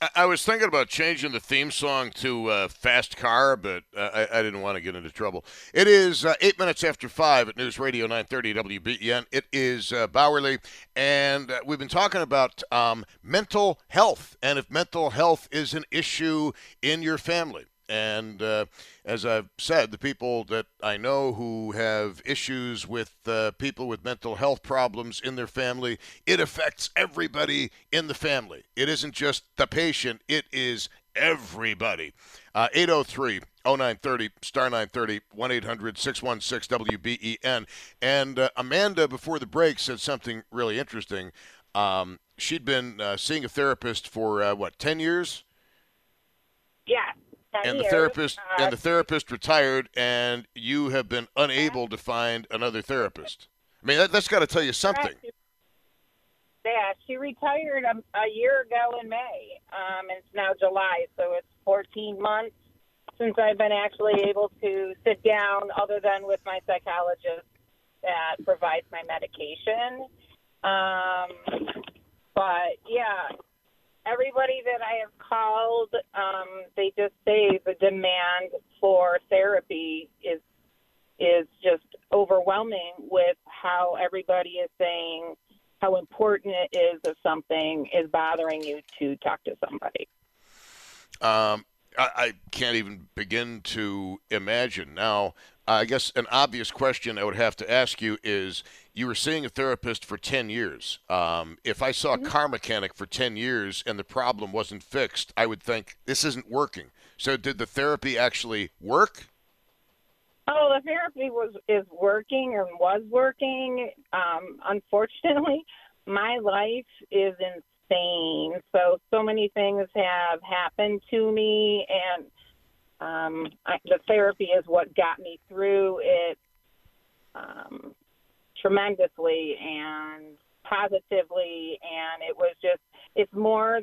I, was thinking about changing the theme song to uh, Fast Car, but uh, I, I didn't want to get into trouble. It is uh, eight minutes after five at News Radio 930 WBEN. It is uh, Bauerle, and uh, we've been talking about um, mental health and if mental health is an issue in your family. And uh, as I've said, the people that I know who have issues with uh, people with mental health problems in their family, it affects everybody in the family. It isn't just the patient, it is everybody. Uh, 803 0930 star 930 1 800 616 WBEN. And uh, Amanda, before the break, said something really interesting. Um, she'd been uh, seeing a therapist for uh, what, 10 years? Yeah. 10 and the therapist Uh, and the therapist retired and you have been unable to find another therapist i mean that, that's got to tell you something. Yeah, she retired a, a year ago in May. Um, and it's now July, so it's 14 months since I've been actually able to sit down, other than with my psychologist that provides my medication. Um, but yeah, everybody that I have called, um, they just say the demand for therapy is is just overwhelming with how everybody is saying how important it is if something is bothering you to talk to somebody. um, I, I can't even begin to imagine. Now i guess an obvious question i would have to ask you is you were seeing a therapist for 10 years. Um, if i saw a car mechanic for 10 years and the problem wasn't fixed i would think this isn't working. So did the therapy actually work? Oh, the therapy was is working and was working. Um, unfortunately, my life is insane. So so many things have happened to me, and um, I, the therapy is what got me through it um, tremendously and positively. And it was just it's more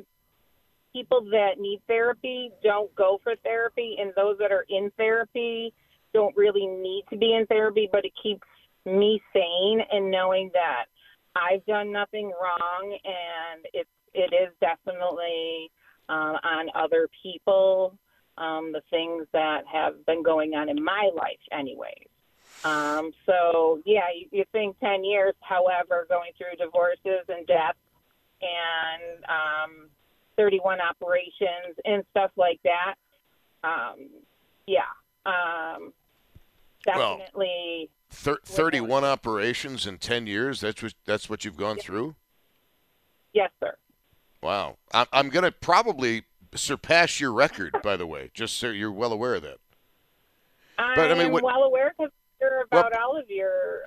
people that need therapy don't go for therapy, and those that are in therapy don't really need to be in therapy, but it keeps me sane and knowing that I've done nothing wrong and it's it is definitely uh, on other people um, the things that have been going on in my life anyways. Um, so yeah, you, you think ten years. However, going through divorces and deaths and um, 31 operations and stuff like that. Um, yeah. Um, Well- definitely. Thir- 31 operations in 10 years that's what that's what you've gone through yes, sir. Wow. I'm, I'm going to probably surpass your record, by the way, just so you're well aware of that. But, I mean, I'm what- well aware because you're about all of your.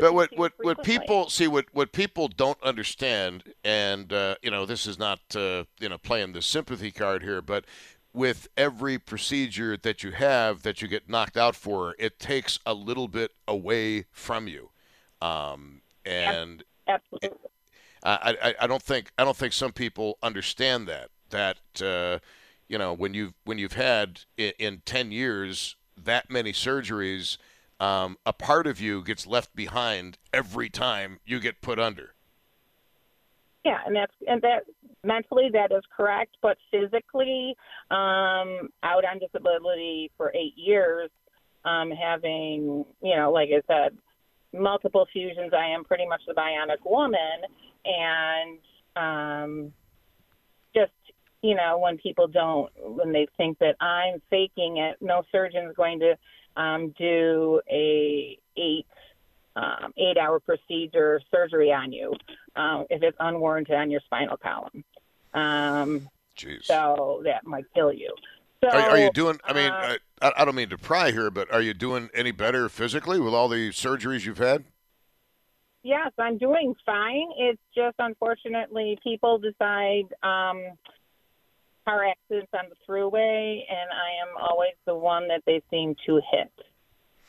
But what, what, what people see, what, what people don't understand, and, uh, you know, this is not, uh, you know, playing the sympathy card here, but with every procedure that you have that you get knocked out for, it takes a little bit away from you. Um, and Absolutely. I, I, I don't think I don't think some people understand that that uh, you know when you've when you've had in, in ten years that many surgeries, um, a part of you gets left behind every time you get put under. Yeah, and that's and that mentally that is correct, but physically, um, out on disability for eight years, um, having you know, like I said, multiple fusions. I am pretty much the bionic woman, and um, just you know, when people don't, when they think that I'm faking it, no surgeon's going to um, do a eight um, eight hour procedure surgery on you um, if it's unwarranted on your spinal column. Um, Jeez. so that might kill you. So, Are, are you doing? I mean, uh, I, I don't mean to pry here, but are you doing any better physically with all the surgeries you've had? Yes, I'm doing fine. It's just unfortunately people decide um, car accidents on the Thruway, and I am always the one that they seem to hit,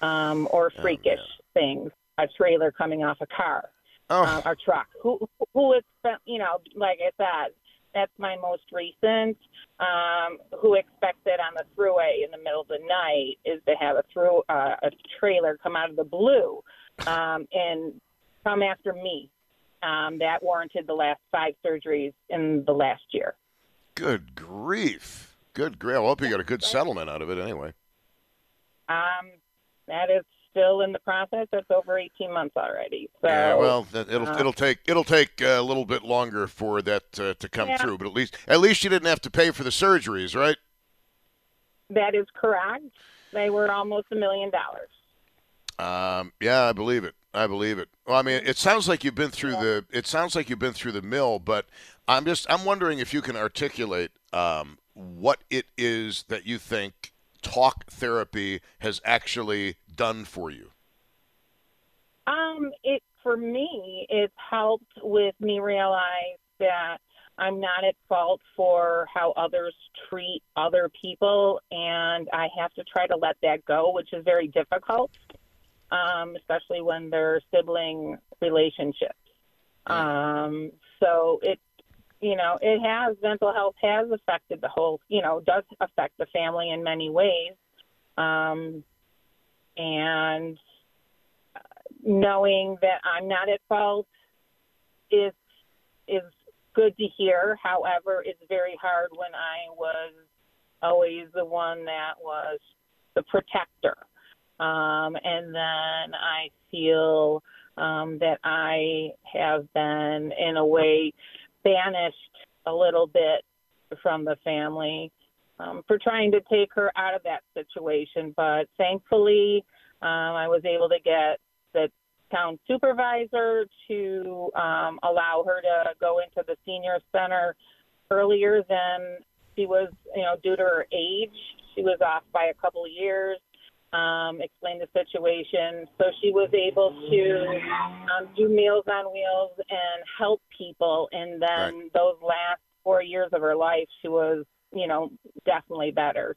um, or freakish things. A trailer coming off a car, Oh, uh, or truck. Who who expect? You know, like I said, that's my most recent. Um, who expected on the Thruway in the middle of the night is to have a through uh, a trailer come out of the blue um, and come after me. Um, that warranted the last five surgeries in the last year. good grief. Good grief. I hope you got a good settlement out of it anyway. Um, that is still in the process. That's over 18 months already. So, yeah, well, it'll uh, it'll take it'll take uh, a little bit longer for that uh, to come Yeah. through, but at least at least you didn't have to pay for the surgeries, right? that is correct. They were almost a million dollars. Um, yeah, I believe it. I believe it. Well, I mean, it sounds like you've been through the. It sounds like you've been through the mill, but I'm just. I'm wondering if you can articulate um, what it is that you think talk therapy has actually done for you. Um, it for me, it's helped with me realize that I'm not at fault for how others treat other people, and I have to try to let that go, which is very difficult, um, especially when they're sibling relationships. Um, so it, you know, it has mental health has affected the whole, you know, does affect the family in many ways, um, and knowing that I'm not at fault is is good to hear. However, it's very hard when I was always the one that was the protector. Um, and then I feel um, that I have been, in a way, banished a little bit from the family um, for trying to take her out of that situation. But thankfully, um, I was able to get the town supervisor to um, allow her to go into the senior center earlier than she was, you know, due to her age. She was off by a couple of years. Um, explained the situation, so she was able to um, do Meals on Wheels and help people. And then those last four years of her life, she was, you know, definitely better.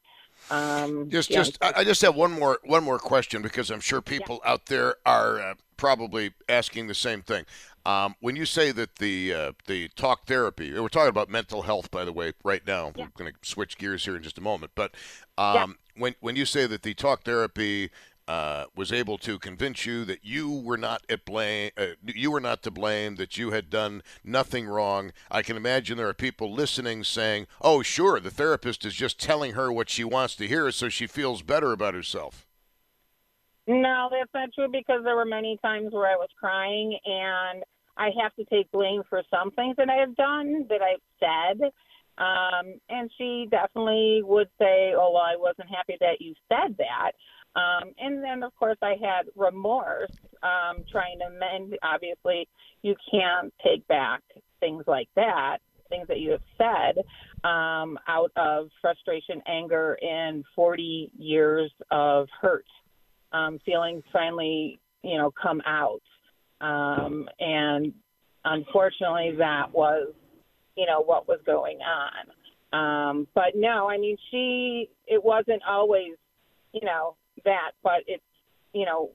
Um, Just, yeah, just, I I just have one more, one more question because I'm sure people out there are uh, probably asking the same thing. Um, when you say that the uh, the talk therapy, we're talking about mental health, by the way, right now. Yeah. We're going to switch gears here in just a moment. But um, when when you say that the talk therapy uh, was able to convince you that you were not at blame, uh, you were not to blame, that you had done nothing wrong, I can imagine there are people listening saying, "Oh, sure, the therapist is just telling her what she wants to hear, so she feels better about herself." No, that's not true because there were many times where I was crying and I have to take blame for some things that I have done that I've said. Um, and she definitely would say, Oh, well, I wasn't happy that you said that. Um, and then, of course, I had remorse um, trying to mend. Obviously, you can't take back things like that, things that you have said, um, out of frustration, anger, and 40 years of hurt um, feelings finally, you know, come out. Um, and unfortunately, that was, you know, what was going on. Um, but no, I mean, she, it wasn't always, you know, that, but it's, you know,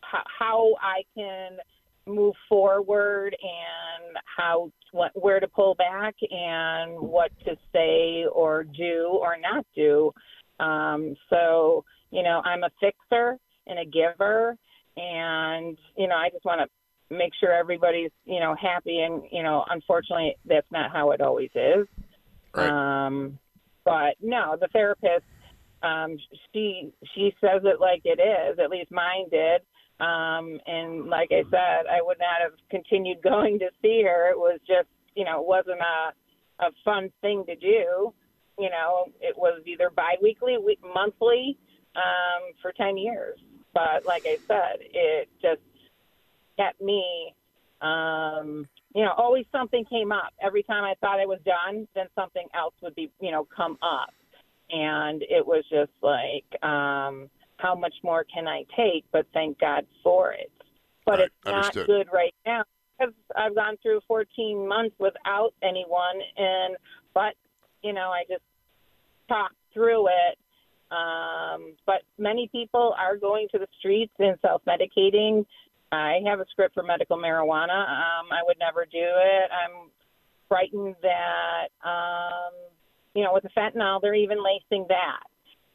how, how I can move forward and how, what, where to pull back and what to say or do or not do. Um, so, you know, I'm a fixer and a giver, and you know, I just want to make sure everybody's you know happy. And you know, unfortunately, that's not how it always is. Right. Um, but no, the therapist, um, she she says it like it is. At least mine did. Um, and like I said, I would not have continued going to see her. It was just, you know, it wasn't a a fun thing to do. You know, it was either biweekly, we- monthly, um, for ten years. But like I said, it just kept me. Um, you know, always something came up. Every time I thought I was done, then something else would be, you know, come up, and it was just like, um, how much more can I take? But thank God for it. But Right, it's not understood. good right now because I've gone through 14 months without anyone, and but you know, I just talked through it. Um, but many people are going to the streets and self-medicating. I have a script for medical marijuana. Um, I would never do it. I'm frightened that, um, you know, with the fentanyl, they're even lacing that.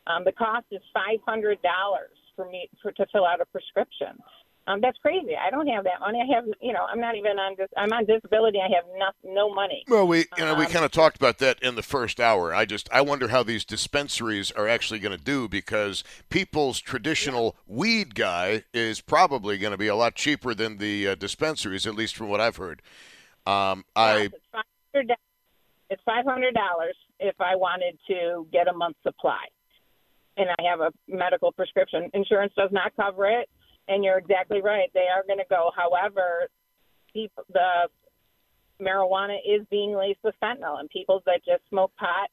Um, the cost is five hundred dollars for me for to fill out a prescription. Um, that's crazy. I don't have that money. I have, you know, I'm not even on. Dis- I'm on disability. I have no, no money. Well, we you know we Um, kind of talked about that in the first hour. I just I wonder how these dispensaries are actually going to do because people's traditional weed guy is probably going to be a lot cheaper than the uh, dispensaries, at least from what I've heard. Um, I Yes, hundred. It's five hundred dollars if I wanted to get a month's supply, and I have a medical prescription. Insurance does not cover it, and you're exactly right. They are going to go. However, people, the marijuana is being laced with fentanyl, and people that just smoke pot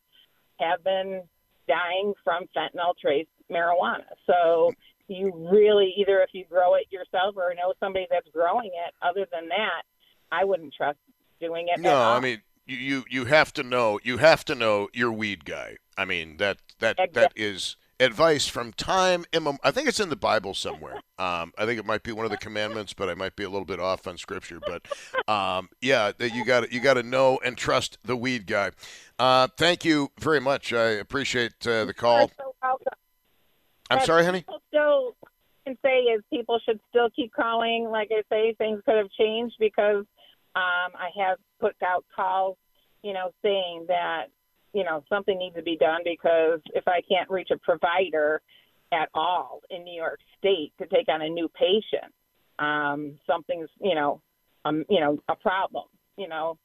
have been dying from fentanyl trace marijuana. So you really either if you grow it yourself or know somebody that's growing it. Other than that, I wouldn't trust doing it. no. I mean you, you you have to know you have to know your weed guy. I mean that that that Exactly. is advice from time immem- I think it's in the Bible somewhere. Um, I think it might be one of the commandments, but I might be a little bit off on scripture. But um, yeah, that you got you got to know and trust the weed guy. Uh, thank you very much. I appreciate uh, the call. So. I'm But sorry, honey. Still can say is people should still keep calling. Like I say, things could have changed because um, I have put out calls, you know, saying that you know something needs to be done because if I can't reach a provider at all in New York State to take on a new patient, um, something's you know, um, you know, a problem. You know,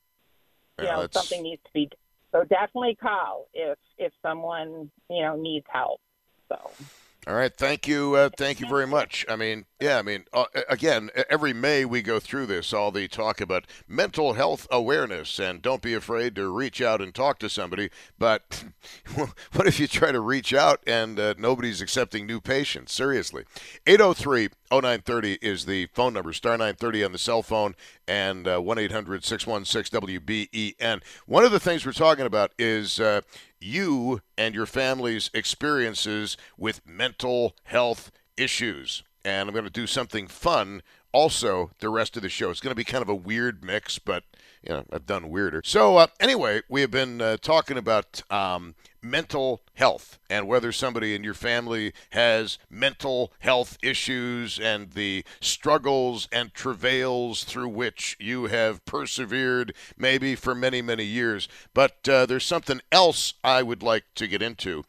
you Yeah, know, that's- something needs to be. So definitely call if if someone you know needs help. So. All right, thank you, uh, thank you very much. I mean, yeah, I mean, uh, again, every May we go through this, all the talk about mental health awareness, and don't be afraid to reach out and talk to somebody. But what if you try to reach out and uh, nobody's accepting new patients? Seriously, 803-0930 is the phone number, star 930 on the cell phone, and uh, 1-800-616-WBEN. One of the things we're talking about is uh, you and your family's experiences with mental health issues. And I'm going to do something fun also the rest of the show. It's going to be kind of a weird mix, but you know, I've done weirder. So uh, anyway, we have been uh, talking about um, mental health and whether somebody in your family has mental health issues and the struggles and travails through which you have persevered maybe for many many years. But uh, there's something else I would like to get into.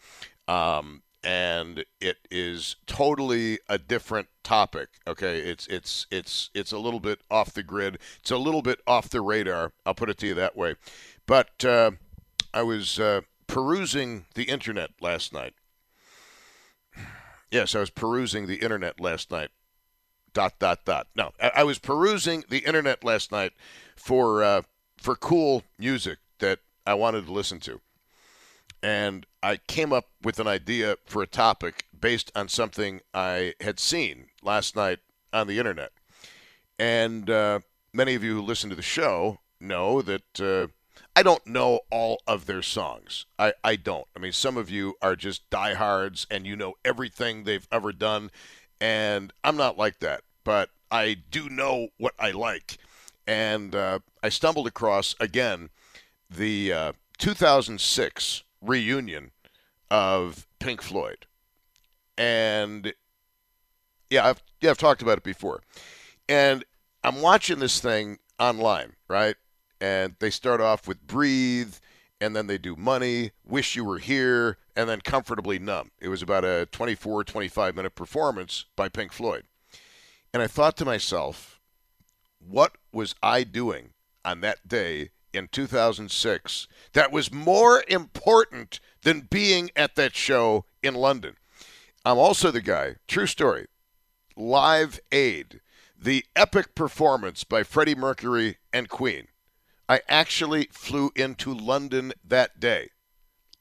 Um, and it is totally a different topic. Okay, it's it's it's it's a little bit off the grid. It's a little bit off the radar. I'll put it to you that way. But uh, I was uh, perusing the internet last night. Yes, I was perusing the internet last night. Dot dot dot. No, I, I was perusing the internet last night for uh, for cool music that I wanted to listen to and I came up with an idea for a topic based on something I had seen last night on the internet. And uh, many of you who listen to the show know that uh, I don't know all of their songs. I, I don't. I mean, some of you are just diehards and you know everything they've ever done. And I'm not like that, but I do know what I like. And uh, I stumbled across, again, the uh, 2006 reunion of Pink Floyd. And yeah, I've yeah, I've talked about it before. And I'm watching this thing online, right? And they start off with Breathe and then they do Money, Wish You Were Here, and then Comfortably Numb. It was about a 24 25 minute performance by Pink Floyd. And I thought to myself, what was I doing on that day in 2006 that was more important than being at that show in London. I'm also the guy, true story, Live Aid, the epic performance by Freddie Mercury and Queen. I actually flew into London that day.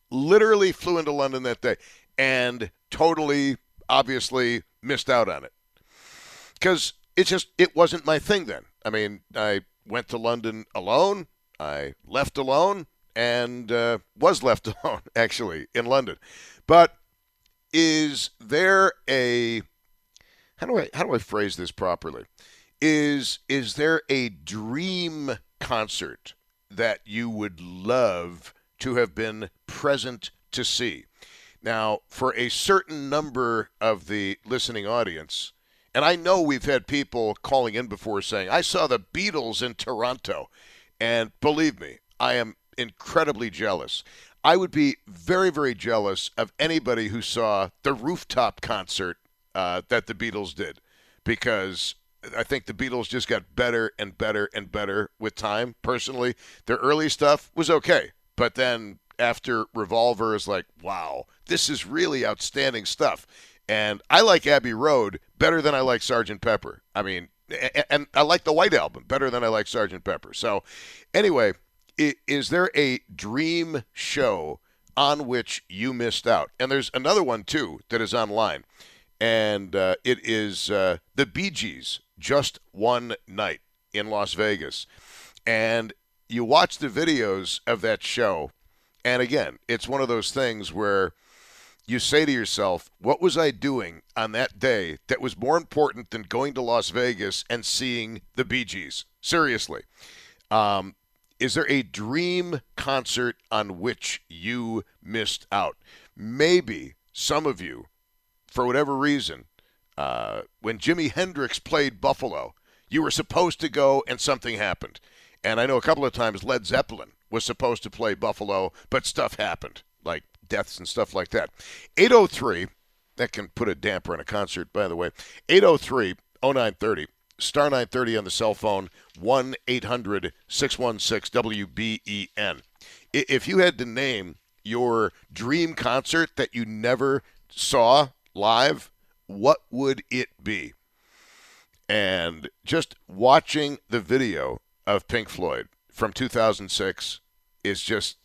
Literally flew into London that day and totally, obviously, missed out on it. Because it just, it wasn't my thing then. I mean, I went to London alone. I left alone and uh, was left alone, actually, in London. But is there a how do I how do I phrase this properly? Is is there a dream concert that you would love to have been present to see? Now, for a certain number of the listening audience, and I know we've had people calling in before saying, I saw the Beatles in Toronto. And believe me, I am incredibly jealous. I would be very, very jealous of anybody who saw the rooftop concert uh, that the Beatles did because I think the Beatles just got better and better and better with time. Personally, their early stuff was okay, but then after Revolver is like, wow, this is really outstanding stuff. And I like Abbey Road better than I like Sergeant Pepper. I mean, and I like the White Album better than I like Sergeant Pepper. So, anyway, is there a dream show on which you missed out? And there's another one too that is online, and uh, it is uh, the Bee Gees. Just one night in Las Vegas, and you watch the videos of that show, and again, it's one of those things where you say to yourself, what was I doing on that day that was more important than going to Las Vegas and seeing the Bee Gees? Seriously. Um, is there a dream concert on which you missed out? Maybe some of you, for whatever reason, uh, when Jimi Hendrix played Buffalo, you were supposed to go and something happened. And I know a couple of times Led Zeppelin was supposed to play Buffalo, but stuff happened, like deaths and stuff like that. 803, that can put a damper on a concert, by the way. 803 0930 star 930 on the cell phone 1-800-616-WBEN. If you had to name your dream concert that you never saw live, what would it be? And just watching the video of Pink Floyd from 2006 is just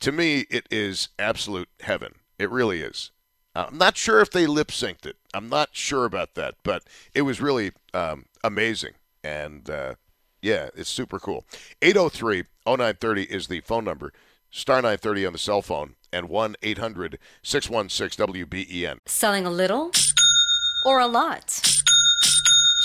to me it is absolute heaven. It really is. I'm not sure if they lip synced it. I'm not sure about that, but it was really um, amazing. And uh, yeah, it's super cool. 803 0930 is the phone number. Star 930 on the cell phone and 1 800 616 WBEN. Selling a little or a lot?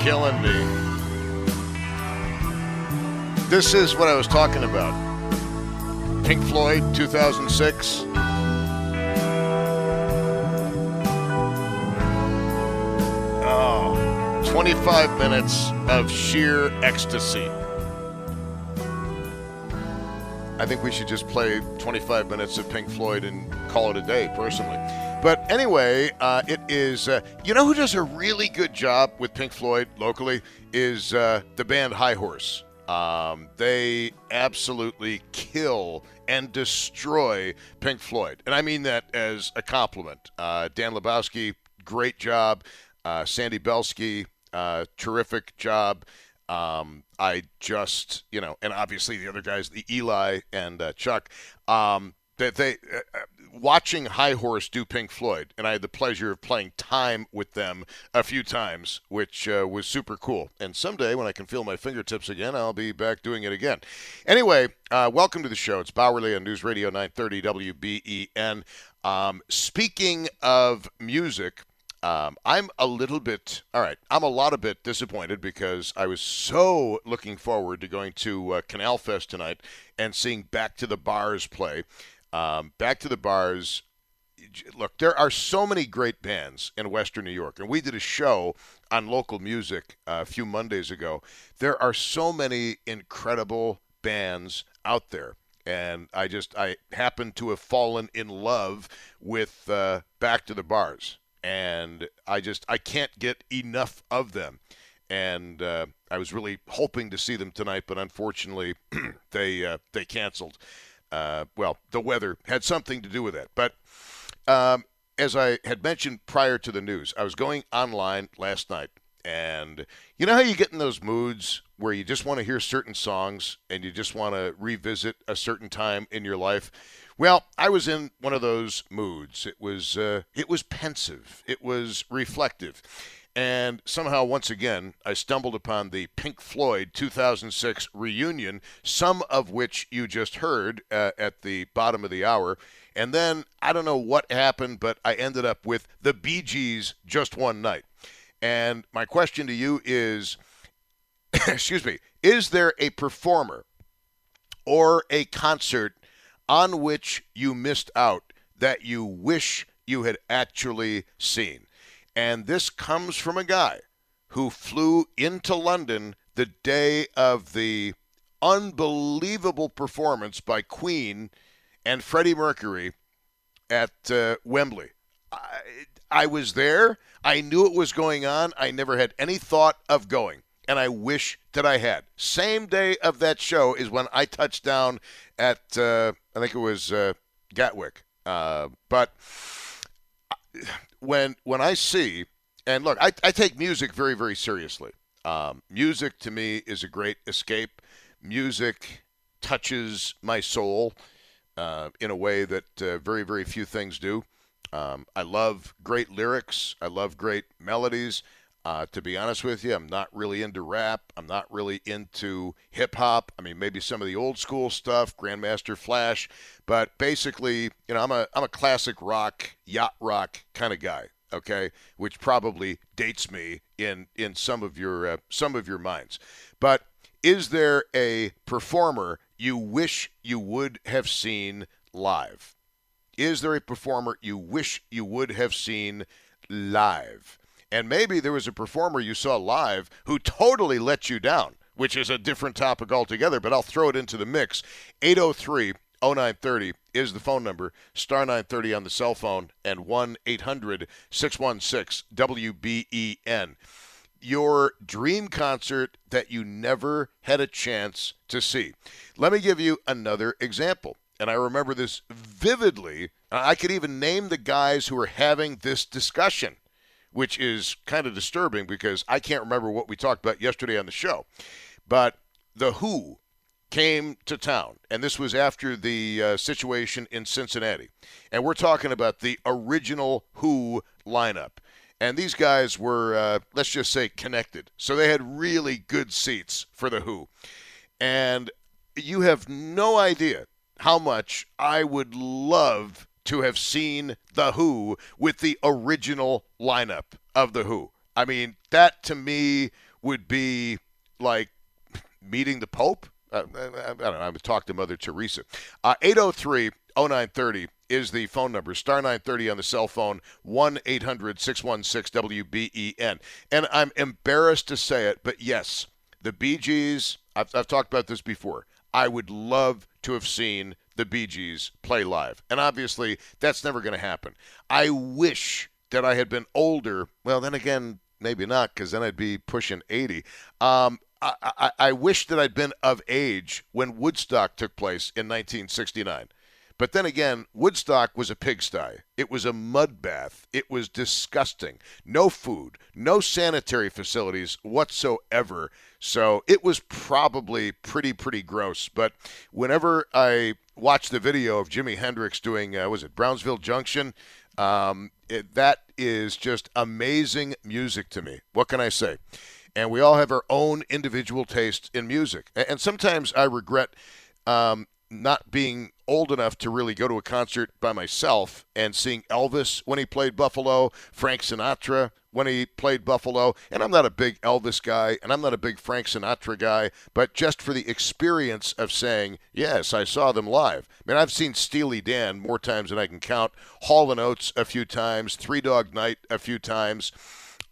Killing me. This is what I was talking about. Pink Floyd, 2006. Oh, 25 minutes of sheer ecstasy. I think we should just play 25 minutes of Pink Floyd and call it a day, personally. But anyway, uh, it is. Uh, you know who does a really good job with Pink Floyd locally is uh, the band High Horse. Um, they absolutely kill and destroy Pink Floyd, and I mean that as a compliment. Uh, Dan Lebowski, great job. Uh, Sandy Belsky, uh, terrific job. Um, I just, you know, and obviously the other guys, the Eli and Chuck, um, they, uh, watching High Horse do Pink Floyd, and I had the pleasure of playing time with them a few times, which uh, was super cool. And someday, when I can feel my fingertips again, I'll be back doing it again. Anyway, uh, welcome to the show. It's Bauerle on News Radio 930 WBEN. Um, speaking of music, um, I'm a little bit, all right, I'm a lot of bit disappointed because I was so looking forward to going to uh, Canal Fest tonight and seeing Back to the Bars play. Um, Back to the Bars, look, there are so many great bands in Western New York, and we did a show on local music uh, a few Mondays ago. There are so many incredible bands out there. And I just, I happen to have fallen in love with uh, Back to the Bars and I just I can't get enough of them. And uh, I was really hoping to see them tonight, but unfortunately, they uh, they canceled. Uh, well, the weather had something to do with that. But um, as I had mentioned prior to the news, I was going online last night, and you know how you get in those moods where you just want to hear certain songs and you just want to revisit a certain time in your life. Well, I was in one of those moods. It was uh, it was pensive. It was reflective. And somehow, once again, I stumbled upon the Pink Floyd 2006 reunion, some of which you just heard uh, at the bottom of the hour. And then I don't know what happened, but I ended up with the Bee Gees just one night. And my question to you is excuse me, is there a performer or a concert on which you missed out that you wish you had actually seen? And this comes from a guy who flew into London the day of the unbelievable performance by Queen and Freddie Mercury at uh, Wembley. I, I was there. I knew it was going on. I never had any thought of going, and I wish that I had. Same day of that show is when I touched down at uh, I think it was uh, Gatwick. Uh, but when when I see and look, I, I take music very very seriously. Um, music to me is a great escape. Music touches my soul uh, in a way that uh, very very few things do. Um, I love great lyrics. I love great melodies. Uh, to be honest with you, I'm not really into rap. I'm not really into hip hop. I mean, maybe some of the old school stuff, Grandmaster Flash, but basically, you know, I'm a I'm a classic rock, yacht rock kind of guy. Okay, which probably dates me in in some of your uh, some of your minds. But is there a performer you wish you would have seen live? Is there a performer you wish you would have seen live? And maybe there was a performer you saw live who totally let you down, which is a different topic altogether, but I'll throw it into the mix. 803 0930 is the phone number, star 930 on the cell phone, and 1 800 616 WBEN. Your dream concert that you never had a chance to see. Let me give you another example. And I remember this vividly. I could even name the guys who were having this discussion which is kind of disturbing because I can't remember what we talked about yesterday on the show. But the Who came to town, and this was after the uh, situation in Cincinnati. And we're talking about the original Who lineup. And these guys were, uh, let's just say, connected. So they had really good seats for the Who. And you have no idea how much I would love to have seen The Who with the original lineup of The Who. I mean, that to me would be like meeting the Pope. Uh, I, I, don't know. I would talk to Mother Teresa. Uh, 803 0930 is the phone number. Star 930 on the cell phone, 1 800 616 WBEN. And I'm embarrassed to say it, but yes, the Gees, I've, I've talked about this before. I would love to have seen the Bee Gees play live. And obviously, that's never going to happen. I wish that I had been older. Well, then again, maybe not, because then I'd be pushing 80. Um, I, I, I wish that I'd been of age when Woodstock took place in 1969. But then again, Woodstock was a pigsty. It was a mud bath. It was disgusting. No food, no sanitary facilities whatsoever. So it was probably pretty, pretty gross. But whenever I watch the video of Jimi Hendrix doing, uh, was it Brownsville Junction? Um, it, that is just amazing music to me. What can I say? And we all have our own individual taste in music. And sometimes I regret um, not being old enough to really go to a concert by myself and seeing Elvis when he played Buffalo, Frank Sinatra when he played Buffalo. And I'm not a big Elvis guy and I'm not a big Frank Sinatra guy, but just for the experience of saying, yes, I saw them live. I mean, I've seen Steely Dan more times than I can count, Hall and Oates a few times, Three Dog Night a few times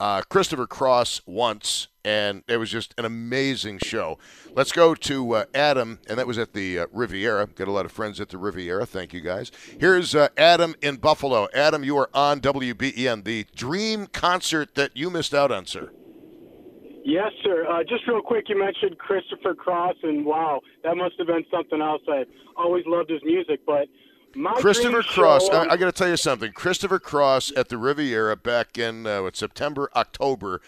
uh, Christopher Cross once, and it was just an amazing show. Let's go to uh, Adam, and that was at the uh, Riviera. Got a lot of friends at the Riviera. Thank you guys. Here's uh, Adam in Buffalo. Adam, you are on WBEN, the dream concert that you missed out on, sir. Yes, sir. Uh, just real quick, you mentioned Christopher Cross, and wow, that must have been something else. I always loved his music, but my Christopher Cross. I, I got to tell you something. Christopher Cross at the Riviera back in uh, what, September, October.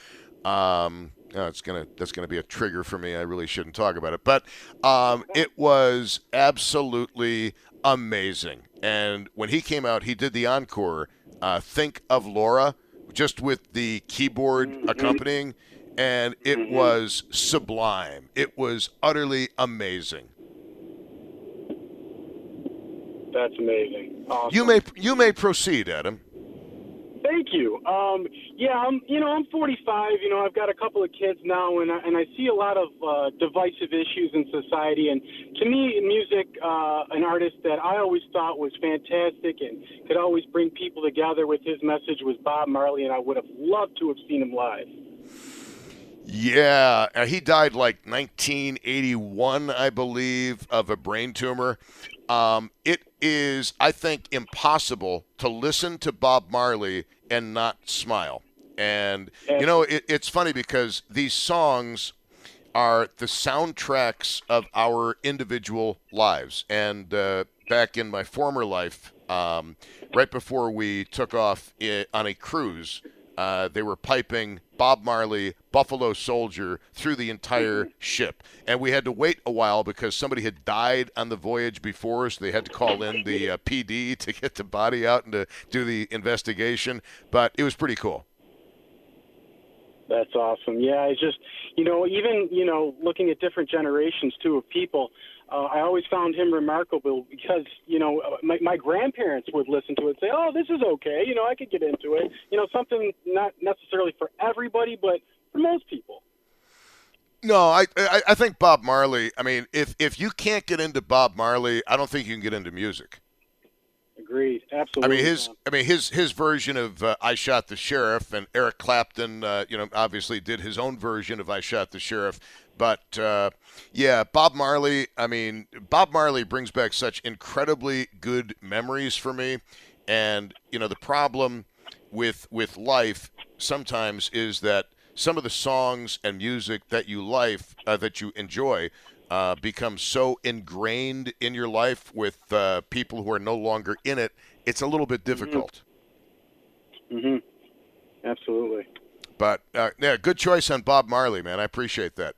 Um, oh, it's gonna that's gonna be a trigger for me. I really shouldn't talk about it, but um, it was absolutely amazing. And when he came out, he did the encore. Uh, Think of Laura, just with the keyboard mm-hmm. accompanying, and it mm-hmm. was sublime. It was utterly amazing. That's amazing. Awesome. You may you may proceed, Adam. Thank you. Um, yeah, I'm. You know, I'm 45. You know, I've got a couple of kids now, and I, and I see a lot of uh, divisive issues in society. And to me, music, uh, an artist that I always thought was fantastic and could always bring people together with his message was Bob Marley, and I would have loved to have seen him live. Yeah, uh, he died like 1981, I believe, of a brain tumor. Um, it is, I think, impossible to listen to Bob Marley and not smile. And, you know, it, it's funny because these songs are the soundtracks of our individual lives. And uh, back in my former life, um, right before we took off on a cruise, uh, they were piping Bob Marley, Buffalo Soldier through the entire ship. And we had to wait a while because somebody had died on the voyage before, so they had to call in the uh, PD to get the body out and to do the investigation. But it was pretty cool. That's awesome. Yeah, it's just, you know, even, you know, looking at different generations too of people, uh, I always found him remarkable because you know my, my grandparents would listen to it and say, "Oh, this is okay. You know, I could get into it. You know, something not necessarily for everybody, but for most people." No, I, I I think Bob Marley. I mean, if if you can't get into Bob Marley, I don't think you can get into music. Agreed. Absolutely. I mean his. I mean his his version of uh, "I Shot the Sheriff" and Eric Clapton. Uh, you know, obviously did his own version of "I Shot the Sheriff." But uh, yeah, Bob Marley. I mean, Bob Marley brings back such incredibly good memories for me. And you know, the problem with with life sometimes is that some of the songs and music that you life uh, that you enjoy uh, become so ingrained in your life with uh, people who are no longer in it. It's a little bit difficult. Mm-hmm. Absolutely. But uh, yeah, good choice on Bob Marley, man. I appreciate that.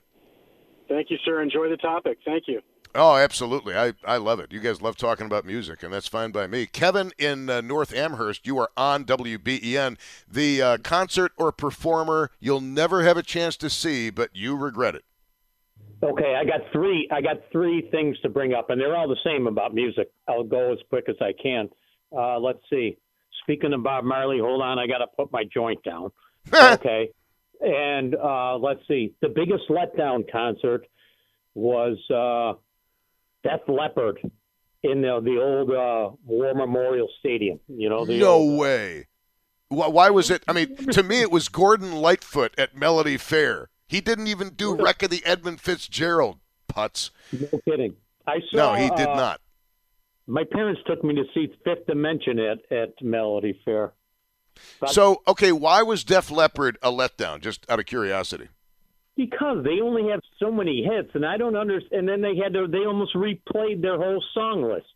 Thank you, sir. Enjoy the topic. Thank you. Oh, absolutely. I, I love it. You guys love talking about music, and that's fine by me. Kevin in uh, North Amherst, you are on WBEN. The uh, concert or performer you'll never have a chance to see, but you regret it. Okay, I got three. I got three things to bring up, and they're all the same about music. I'll go as quick as I can. Uh, let's see. Speaking of Bob Marley, hold on. I got to put my joint down. okay, and uh, let's see. The biggest letdown concert was uh, Def Leppard in the the old uh, War Memorial Stadium. You know, the no old, way. Why was it? I mean, to me, it was Gordon Lightfoot at Melody Fair. He didn't even do Wreck of the Edmund Fitzgerald putts. No kidding. I saw. No, he did uh, not. My parents took me to see Fifth Dimension at at Melody Fair. But- So, okay, why was Def Leppard a letdown? Just out of curiosity. Because they only have so many hits, and I don't understand. And then they had to, they almost replayed their whole song list.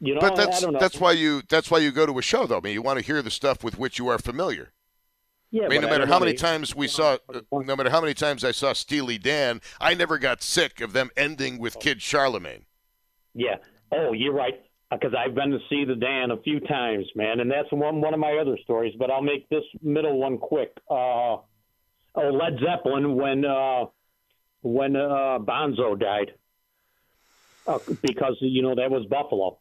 You know, But I that's don't know. that's why you that's why you go to a show though. I mean, you want to hear the stuff with which you are familiar. Yeah, I mean, no matter how many times we saw, uh, no matter how many times I saw Steely Dan, I never got sick of them ending with Kid Charlemagne. Yeah. Oh, you're right. Because I've been to see the Dan a few times, man, and that's one one of my other stories. But I'll make this middle one quick. Uh, oh, Led Zeppelin when uh, when uh, Bonzo died, uh, because you know that was Buffalo.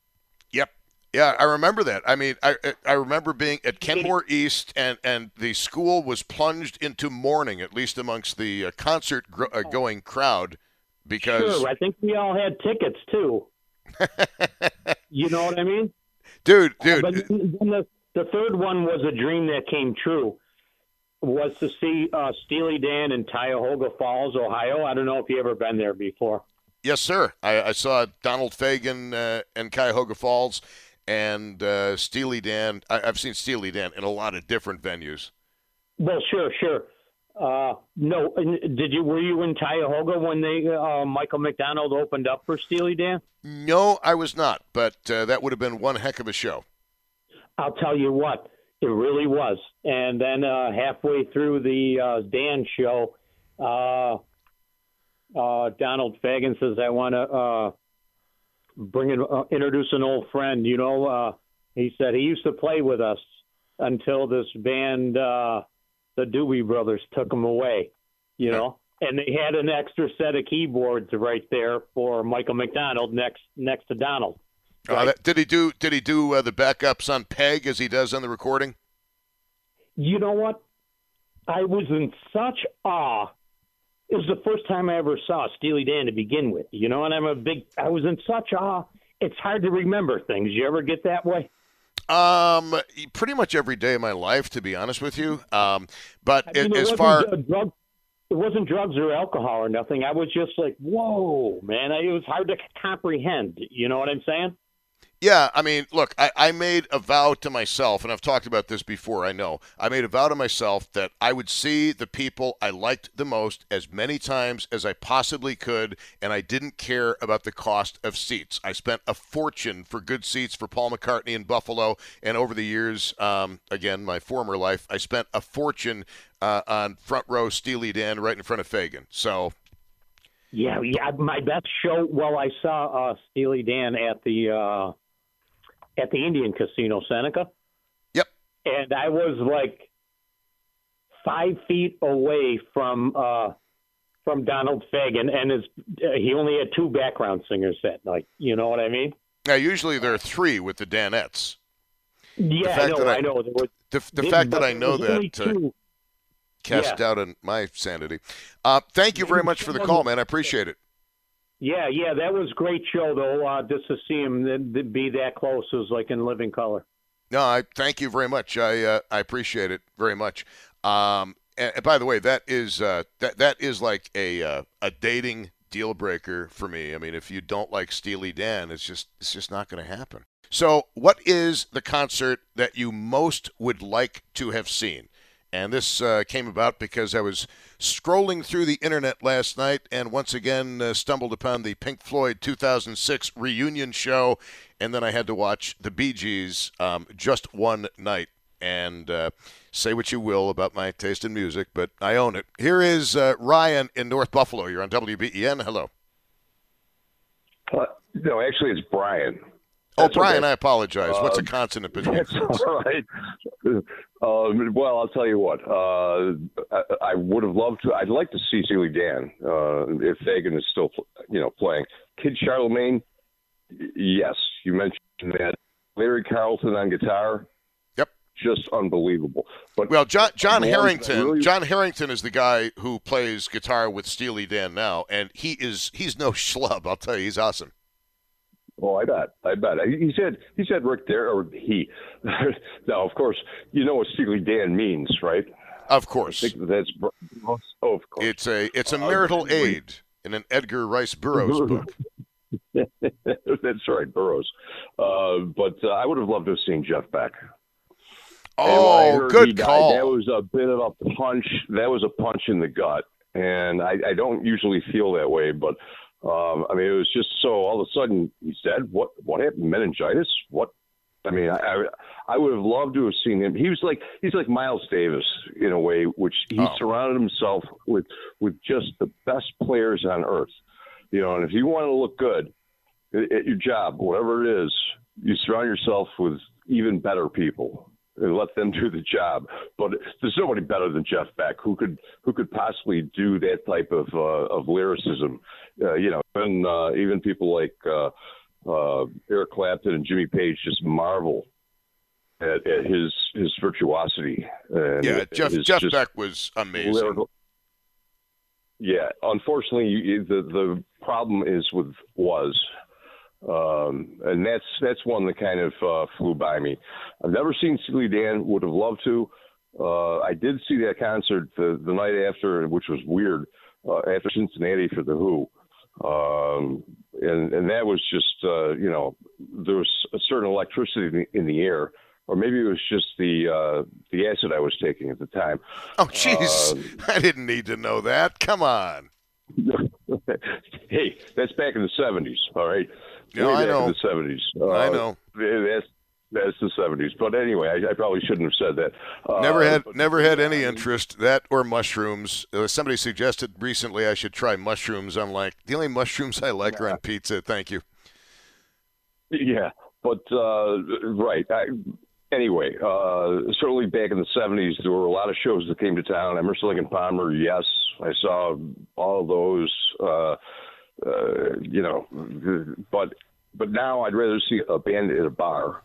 Yeah, I remember that. I mean, I I remember being at Kenmore East, and and the school was plunged into mourning, at least amongst the uh, concert gr- uh, going crowd, because Sure, I think we all had tickets too. you know what I mean? dude, dude, But then the, the third one was a dream that came true. Was to see uh, Steely Dan in Cuyahoga Falls, Ohio. I don't know if you ever been there before. yes, sir. I, I saw Donald Fagen uh, and Cuyahoga Falls, and uh, Steely Dan. I, I've seen Steely Dan in a lot of different venues. Well, sure, sure. Uh, no, did you were you in Cuyahoga when they uh, Michael McDonald opened up for Steely Dan? No, I was not, but uh, that would have been one heck of a show. I'll tell you what, it really was. And then uh, halfway through the uh, Dan show, uh, uh, Donald Fagen says, "I want to uh, bring in, uh, introduce an old friend." You know, uh, he said he used to play with us until this band, uh, the Doobie Brothers, took him away. You know. And they had an extra set of keyboards right there for Michael McDonald next next to Donald. Uh, that, did he do? Did he do uh, the backups on Peg as he does on the recording? You know what? I was in such awe. It was the first time I ever saw Steely Dan to begin with. You know, and I'm a big. I was in such awe. It's hard to remember things. You ever get that way? Um, pretty much every day of my life, to be honest with you. Um, but I mean, it as far drug, it wasn't drugs or alcohol or nothing. I was just like, whoa, man! It was hard to comprehend. You know what I'm saying? Yeah, I mean, look, I, I made a vow to myself, and I've talked about this before, I know. I made a vow to myself that I would see the people I liked the most as many times as I possibly could, and I didn't care about the cost of seats. I spent a fortune for good seats for Paul McCartney in Buffalo, and over the years, um, again, my former life, I spent a fortune uh, on front row Steely Dan right in front of Fagen. So, Yeah, yeah. My best show. Well, I saw uh, Steely Dan at the uh, at the Indian Casino, Seneca. yep. and I was like five feet away from uh, from Donald Fagen, and his uh, he only had two background singers that night. You know what I mean? Now, usually there are three with the Danettes. Yeah, I fact know. that I- I, know. There was, The, the fact that I know there was only that uh, cast Yeah. doubt on my sanity. Uh, thank you very much for the call, man. I appreciate it. Yeah, yeah, that was great show though. Uh, just to see him be that close was like in living color. No, I thank you very much. I uh, I appreciate it very much. Um, and, and, by the way, that is uh, that that is like a uh, a dating deal breaker for me. I mean, if you don't like Steely Dan, it's just it's just not going to happen. So, what is the concert that you most would like to have seen? And this uh, came about because I was scrolling through the internet last night and once again uh, stumbled upon the Pink Floyd 2006 reunion show. And then I had to watch the Bee Gees um, just one night. And uh, say what you will about my taste in music, but I own it. Here is uh, Ryan in North Buffalo. You're on WBEN. Hello. Uh, no, actually, it's Brian. Oh, That's oh, Brian, okay. I apologize. What's a consonant between? That's all right. Um, well, I'll tell you what. Uh, I, I, would have loved to. I'd like to see Steely Dan uh, if Fagen is still, you know, playing. Kid Charlemagne, yes, you mentioned that. Larry Carlton on guitar, yep, just unbelievable. But well, John Jon Herington, really... Jon Herington is the guy who plays guitar with Steely Dan now, and he is he's no schlub. I'll tell you, he's awesome. Oh, I bet. I bet. He said he said Rick there or he. now, of course, you know what Steely Dan means, right? Of course. that's oh, of course. It's a it's a uh, marital uh, aid in an Edgar Rice Burroughs book. that's right, Burroughs. Uh, but uh, I would have loved to have seen Jeff Beck. Oh, good call. Died, that was a bit of a punch. That was a punch in the gut, and I, I don't usually feel that way, but um, I mean, it was just so all of a sudden he said, "What? What happened? Meningitis? What?" I mean, I, I would have loved to have seen him. He was like he's like Miles Davis in a way, which he oh. surrounded himself with with just the best players on earth. You know, and if you want to look good at your job, whatever it is, you surround yourself with even better people and let them do the job. But there's nobody better than Jeff Beck who could who could possibly do that type of uh, of lyricism. Uh, you know, and uh, even people like uh, uh, Eric Clapton and Jimmy Page just marvel at, at his his virtuosity. And yeah, Jeff Jeff Beck was amazing. Lyrical. Yeah, unfortunately, the the problem is with was um, and that's that's one that kind of uh, flew by me. I've never seen Steely Dan. Would have loved to. Uh, I did see that concert the, the night after, which was weird. Uh, after Cincinnati for the Who, um, and and that was just uh, you know there was a certain electricity in the, in the air, or maybe it was just the uh, the acid I was taking at the time. Oh, jeez, uh, I didn't need to know that. Come on. hey, that's back in the seventies. All right. Yeah, I know. In the seventies. Uh, I know. That's that's the seventies. But anyway, I, I, probably shouldn't have said that. Uh, never had but, never had any interest that or mushrooms. Uh, somebody suggested recently I should try mushrooms. I'm like, the only mushrooms I like yeah. are on pizza. Thank you. Yeah, but uh, right. I, anyway, uh, certainly back in the 70s, there were a lot of shows that came to town. Emerson, Lake and Palmer, yes, I saw all of those. Uh, you know, but but now I'd rather see a band at a bar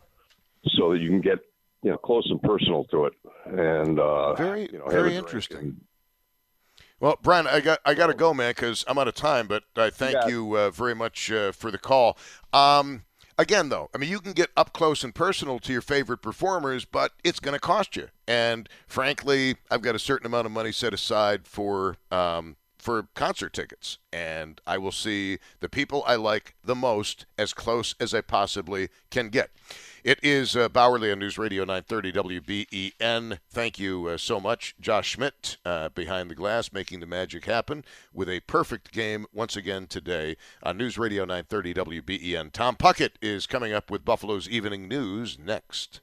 so that you can get you know close and personal to it. And uh, very you know, very interesting. Well, Brian, I got I got to go, man, because I'm out of time. But I thank yeah. you uh, very much uh, for the call. Um, again, though, I mean, you can get up close and personal to your favorite performers, but it's going to cost you. And frankly, I've got a certain amount of money set aside for um, for concert tickets, and I will see the people I like the most as close as I possibly can get. It is uh, Bauerle on News Radio 930 WBEN. Thank you uh, so much. Josh Schmidt uh, behind the glass making the magic happen with a perfect game once again today on News Radio 930 WBEN. Tom Puckett is coming up with Buffalo's Evening News next.